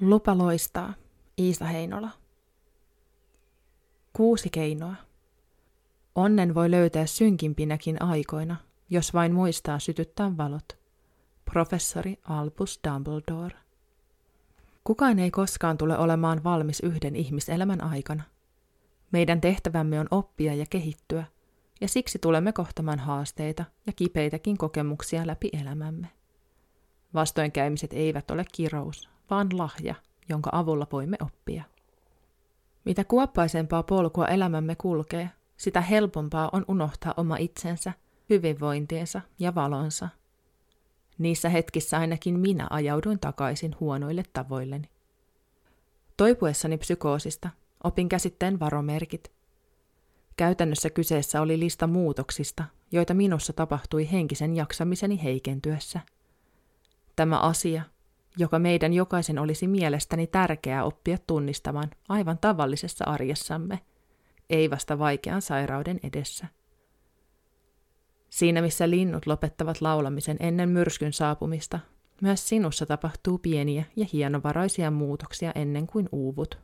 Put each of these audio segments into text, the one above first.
Lupa loistaa. Iisa Heinola. Kuusi keinoa. Onnen voi löytää synkimpinäkin aikoina, jos vain muistaa sytyttää valot. Professori Albus Dumbledore. Kukaan ei koskaan tule olemaan valmis yhden ihmiselämän aikana. Meidän tehtävämme on oppia ja kehittyä, ja siksi tulemme kohtamaan haasteita ja kipeitäkin kokemuksia läpi elämämme. Vastoinkäymiset eivät ole kirous, vaan lahja, jonka avulla voimme oppia. Mitä kuoppaisempaa polkua elämämme kulkee, sitä helpompaa on unohtaa oma itsensä, hyvinvointiensa ja valonsa. Niissä hetkissä ainakin minä ajauduin takaisin huonoille tavoilleni. Toipuessani psykoosista opin käsitteen varomerkit. Käytännössä kyseessä oli lista muutoksista, joita minussa tapahtui henkisen jaksamiseni heikentyessä. Tämä asia, joka meidän jokaisen olisi mielestäni tärkeää oppia tunnistamaan aivan tavallisessa arjessamme, ei vasta vaikean sairauden edessä. Siinä missä linnut lopettavat laulamisen ennen myrskyn saapumista, myös sinussa tapahtuu pieniä ja hienovaraisia muutoksia ennen kuin uuvut.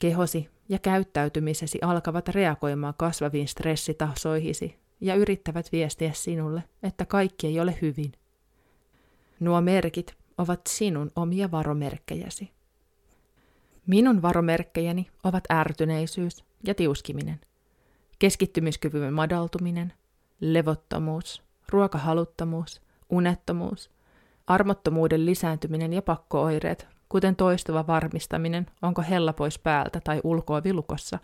Kehosi ja käyttäytymisesi alkavat reagoimaan kasvaviin stressitasoihisi ja yrittävät viestiä sinulle, että kaikki ei ole hyvin. Nuo merkit ovat sinun omia varomerkkejäsi. Minun varomerkkejäni ovat ärtyneisyys ja tiuskiminen, keskittymiskyvymme madaltuminen, levottomuus, ruokahaluttomuus, unettomuus, armottomuuden lisääntyminen ja pakkooireet, kuten toistuva varmistaminen, onko hella pois päältä tai ulkoa vilukossa.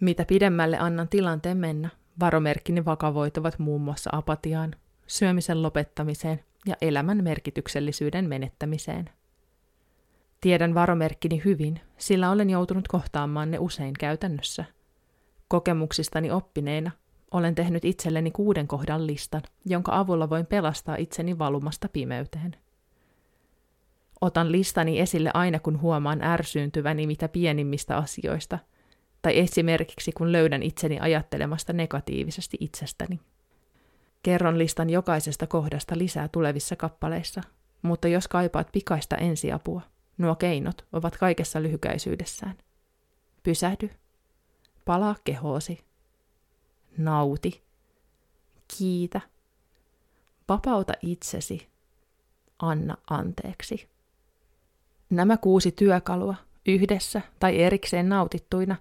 Mitä pidemmälle annan tilanteen mennä, varomerkkini vakavoituvat muun muassa apatiaan, syömisen lopettamiseen ja elämän merkityksellisyyden menettämiseen. Tiedän varomerkkini hyvin, sillä olen joutunut kohtaamaan ne usein käytännössä. Kokemuksistani oppineena olen tehnyt itselleni kuuden kohdan listan, jonka avulla voin pelastaa itseni valumasta pimeyteen. Otan listani esille aina, kun huomaan ärsyyntyväni mitä pienimmistä asioista, tai esimerkiksi kun löydän itseni ajattelemasta negatiivisesti itsestäni. Kerron listan jokaisesta kohdasta lisää tulevissa kappaleissa, mutta jos kaipaat pikaista ensiapua, nuo keinot ovat kaikessa lyhykäisyydessään. Pysähdy. Palaa kehoosi. Nauti. Kiitä. Vapauta itsesi. Anna anteeksi. Nämä kuusi työkalua, yhdessä tai erikseen nautittuina,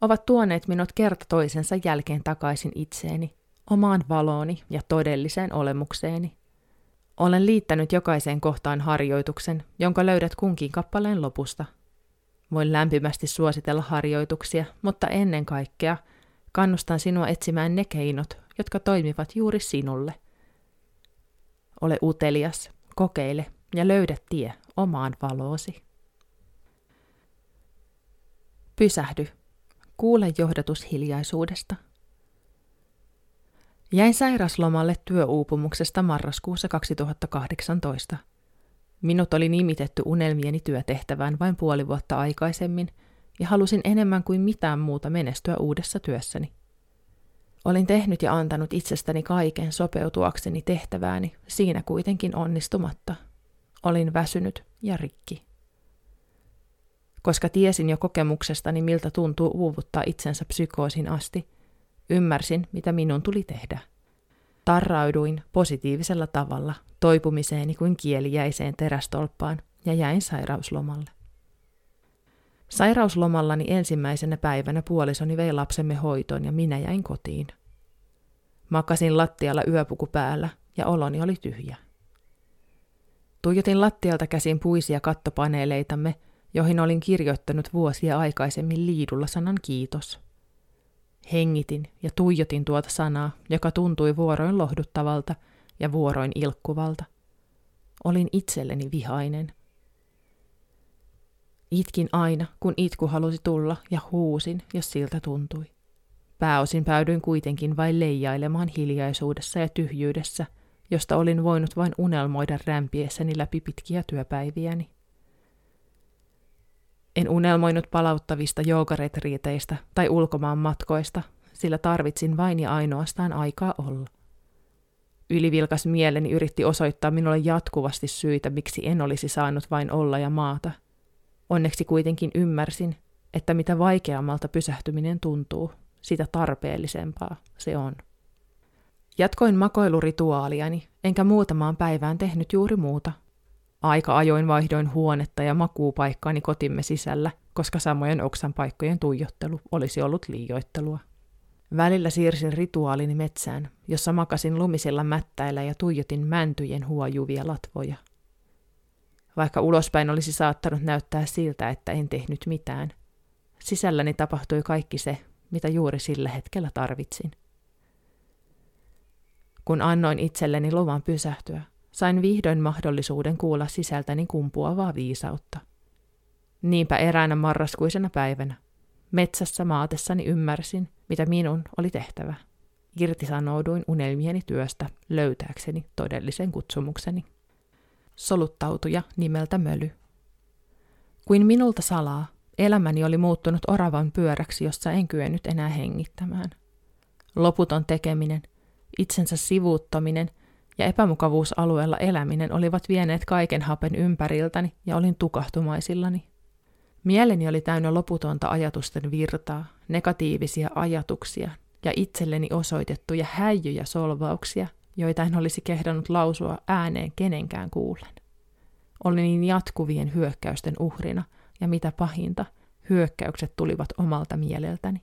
ovat tuoneet minut kerta toisensa jälkeen takaisin itseeni omaan valooni ja todelliseen olemukseeni. Olen liittänyt jokaiseen kohtaan harjoituksen, jonka löydät kunkin kappaleen lopusta. Voin lämpimästi suositella harjoituksia, mutta ennen kaikkea kannustan sinua etsimään ne keinot, jotka toimivat juuri sinulle. Ole utelias, kokeile ja löydä tie omaan valoosi. Pysähdy. Kuule johdatus hiljaisuudesta. Jäin sairaslomalle työuupumuksesta marraskuussa 2018. Minut oli nimitetty unelmieni työtehtävään vain puoli vuotta aikaisemmin, ja halusin enemmän kuin mitään muuta menestyä uudessa työssäni. Olin tehnyt ja antanut itsestäni kaiken sopeutuakseni tehtävääni, siinä kuitenkin onnistumatta. Olin väsynyt ja rikki. Koska tiesin jo kokemuksestani, miltä tuntuu uuvuttaa itsensä psykoosin asti – Ymmärsin, mitä minun tuli tehdä. Tarrauduin positiivisella tavalla toipumiseeni kuin kieli jäiseen terästolppaan ja jäin sairauslomalle. Sairauslomallani ensimmäisenä päivänä puolisoni vei lapsemme hoitoon ja minä jäin kotiin. Makasin lattialla yöpuku päällä ja oloni oli tyhjä. Tuijotin lattialta käsin puisia kattopaneeleitamme, joihin olin kirjoittanut vuosia aikaisemmin liidulla sanan kiitos – Hengitin ja tuijotin tuota sanaa, joka tuntui vuoroin lohduttavalta ja vuoroin ilkkuvalta. Olin itselleni vihainen. Itkin aina, kun itku halusi tulla, ja huusin, jos siltä tuntui. Pääosin päädyin kuitenkin vain leijailemaan hiljaisuudessa ja tyhjyydessä, josta olin voinut vain unelmoida rämpiessäni läpi pitkiä työpäiviäni. En unelmoinut palauttavista joogaretriiteistä tai ulkomaan matkoista, sillä tarvitsin vain ja ainoastaan aikaa olla. Ylivilkas mieleni yritti osoittaa minulle jatkuvasti syitä, miksi en olisi saanut vain olla ja maata. Onneksi kuitenkin ymmärsin, että mitä vaikeammalta pysähtyminen tuntuu, sitä tarpeellisempaa se on. Jatkoin makoilurituaaliani, enkä muutamaan päivään tehnyt juuri muuta. Aika ajoin vaihdoin huonetta ja makuupaikkaani kotimme sisällä, koska samojen oksan paikkojen tuijottelu olisi ollut liioittelua. Välillä siirsin rituaalini metsään, jossa makasin lumisilla mättäillä ja tuijotin mäntyjen huojuvia latvoja. Vaikka ulospäin olisi saattanut näyttää siltä, että en tehnyt mitään, sisälläni tapahtui kaikki se, mitä juuri sillä hetkellä tarvitsin. Kun annoin itselleni luvan pysähtyä, sain vihdoin mahdollisuuden kuulla sisältäni kumpuavaa viisautta. Niinpä eräänä marraskuisena päivänä, metsässä maatessani ymmärsin, mitä minun oli tehtävä. Irtisanouduin unelmieni työstä löytääkseni todellisen kutsumukseni. Soluttautuja nimeltä Möly. Kuin minulta salaa, elämäni oli muuttunut oravan pyöräksi, jossa en kyennyt enää hengittämään. Loputon tekeminen, itsensä sivuuttaminen ja epämukavuusalueella eläminen olivat vieneet kaiken hapen ympäriltäni ja olin tukahtumaisillani. Mieleni oli täynnä loputonta ajatusten virtaa, negatiivisia ajatuksia ja itselleni osoitettuja häijyjä solvauksia, joita en olisi kehdannut lausua ääneen kenenkään kuulen. Olin niin jatkuvien hyökkäysten uhrina, ja mitä pahinta, hyökkäykset tulivat omalta mieleltäni.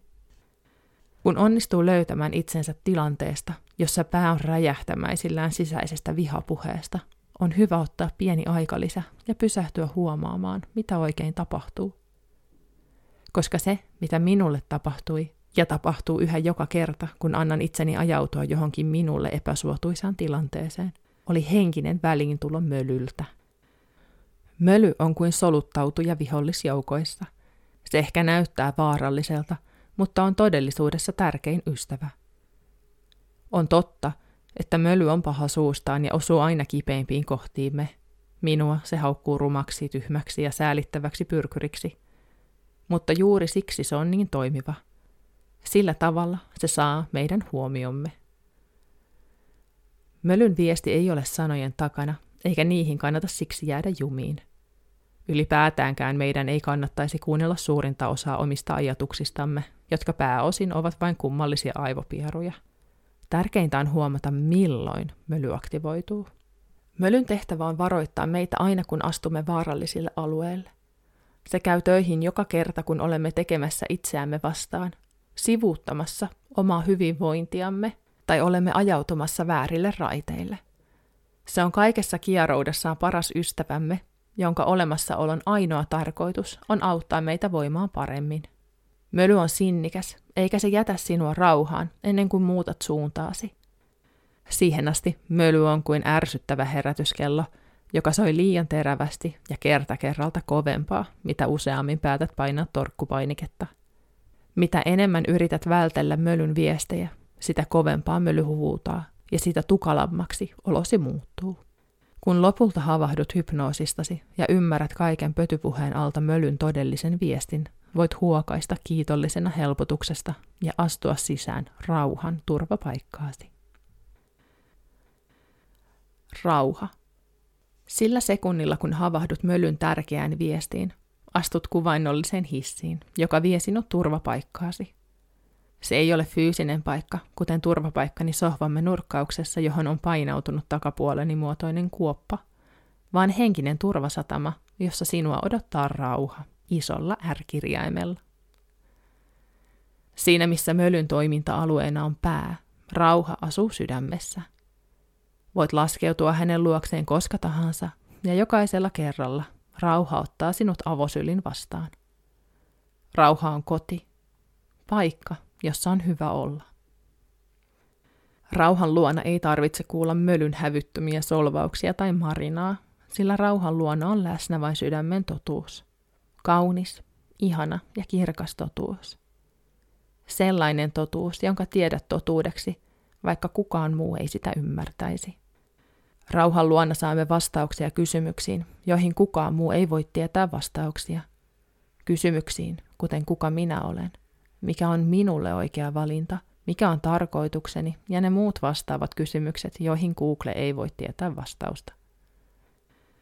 Kun onnistuu löytämään itsensä tilanteesta, jossa pää on räjähtämäisillään sisäisestä vihapuheesta, on hyvä ottaa pieni aikalisä ja pysähtyä huomaamaan, mitä oikein tapahtuu. Koska se, mitä minulle tapahtui, ja tapahtuu yhä joka kerta, kun annan itseni ajautua johonkin minulle epäsuotuisaan tilanteeseen, oli henkinen väliintulo mölyltä. Möly on kuin soluttautuja vihollisjoukoissa. Se ehkä näyttää vaaralliselta, mutta on todellisuudessa tärkein ystävä. On totta, että möly on paha suustaan ja osuu aina kipeimpiin kohtiimme. Minua se haukkuu rumaksi, tyhmäksi ja säälittäväksi pyrkyriksi. Mutta juuri siksi se on niin toimiva. Sillä tavalla se saa meidän huomiomme. Mölyn viesti ei ole sanojen takana, eikä niihin kannata siksi jäädä jumiin. Ylipäätäänkään meidän ei kannattaisi kuunnella suurinta osaa omista ajatuksistamme, jotka pääosin ovat vain kummallisia aivopieruja – Tärkeintä on huomata, milloin möly aktivoituu. Mölyn tehtävä on varoittaa meitä aina, kun astumme vaarallisille alueille. Se käy töihin joka kerta, kun olemme tekemässä itseämme vastaan, sivuuttamassa omaa hyvinvointiamme tai olemme ajautumassa väärille raiteille. Se on kaikessa kieroudessaan paras ystävämme, jonka olemassaolon ainoa tarkoitus on auttaa meitä voimaan paremmin. Möly on sinnikäs, eikä se jätä sinua rauhaan ennen kuin muutat suuntaasi. Siihen asti möly on kuin ärsyttävä herätyskello, joka soi liian terävästi ja kerta kerralta kovempaa, mitä useammin päätät painaa torkkupainiketta. Mitä enemmän yrität vältellä mölyn viestejä, sitä kovempaa möly huutaa ja sitä tukalammaksi olosi muuttuu. Kun lopulta havahdut hypnoosistasi ja ymmärrät kaiken pötypuheen alta mölyn todellisen viestin, voit huokaista kiitollisena helpotuksesta ja astua sisään rauhan turvapaikkaasi. Rauha. Sillä sekunnilla, kun havahdut mölyn tärkeään viestiin, astut kuvainnolliseen hissiin, joka vie sinut turvapaikkaasi. Se ei ole fyysinen paikka, kuten turvapaikkani sohvamme nurkkauksessa, johon on painautunut takapuoleni muotoinen kuoppa, vaan henkinen turvasatama, jossa sinua odottaa rauha isolla R-kirjaimella. Siinä missä mölyn toiminta-alueena on pää, rauha asuu sydämessä. Voit laskeutua hänen luokseen koska tahansa, ja jokaisella kerralla rauha ottaa sinut avosylin vastaan. Rauha on koti, paikka, jossa on hyvä olla. Rauhan luona ei tarvitse kuulla mölyn hävyttömiä solvauksia tai marinaa, sillä rauhan luona on läsnä vain sydämen totuus kaunis, ihana ja kirkas totuus. Sellainen totuus, jonka tiedät totuudeksi, vaikka kukaan muu ei sitä ymmärtäisi. Rauhan luona saamme vastauksia kysymyksiin, joihin kukaan muu ei voi tietää vastauksia. Kysymyksiin, kuten kuka minä olen, mikä on minulle oikea valinta mikä on tarkoitukseni ja ne muut vastaavat kysymykset, joihin Google ei voi tietää vastausta.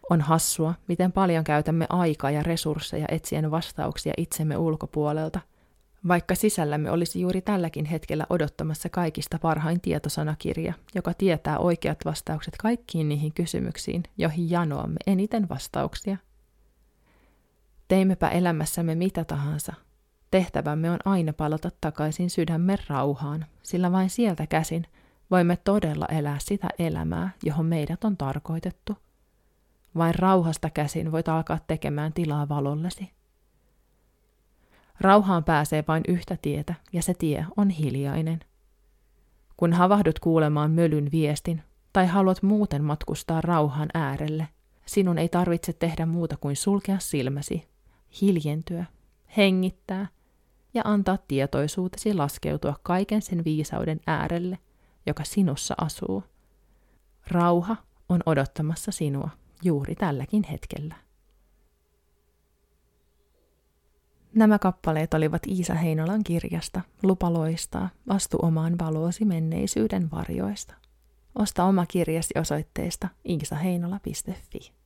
On hassua, miten paljon käytämme aikaa ja resursseja etsien vastauksia itsemme ulkopuolelta, vaikka sisällämme olisi juuri tälläkin hetkellä odottamassa kaikista parhain tietosanakirja, joka tietää oikeat vastaukset kaikkiin niihin kysymyksiin, joihin janoamme eniten vastauksia. Teimmepä elämässämme mitä tahansa, tehtävämme on aina palata takaisin sydämen rauhaan, sillä vain sieltä käsin voimme todella elää sitä elämää, johon meidät on tarkoitettu. Vain rauhasta käsin voit alkaa tekemään tilaa valollesi. Rauhaan pääsee vain yhtä tietä, ja se tie on hiljainen. Kun havahdut kuulemaan mölyn viestin, tai haluat muuten matkustaa rauhan äärelle, sinun ei tarvitse tehdä muuta kuin sulkea silmäsi, hiljentyä, hengittää ja antaa tietoisuutesi laskeutua kaiken sen viisauden äärelle, joka sinussa asuu. Rauha on odottamassa sinua juuri tälläkin hetkellä. Nämä kappaleet olivat Iisa Heinolan kirjasta Lupa loistaa, vastu omaan valoosi menneisyyden varjoista. Osta oma kirjasi osoitteesta iisaheinola.fi.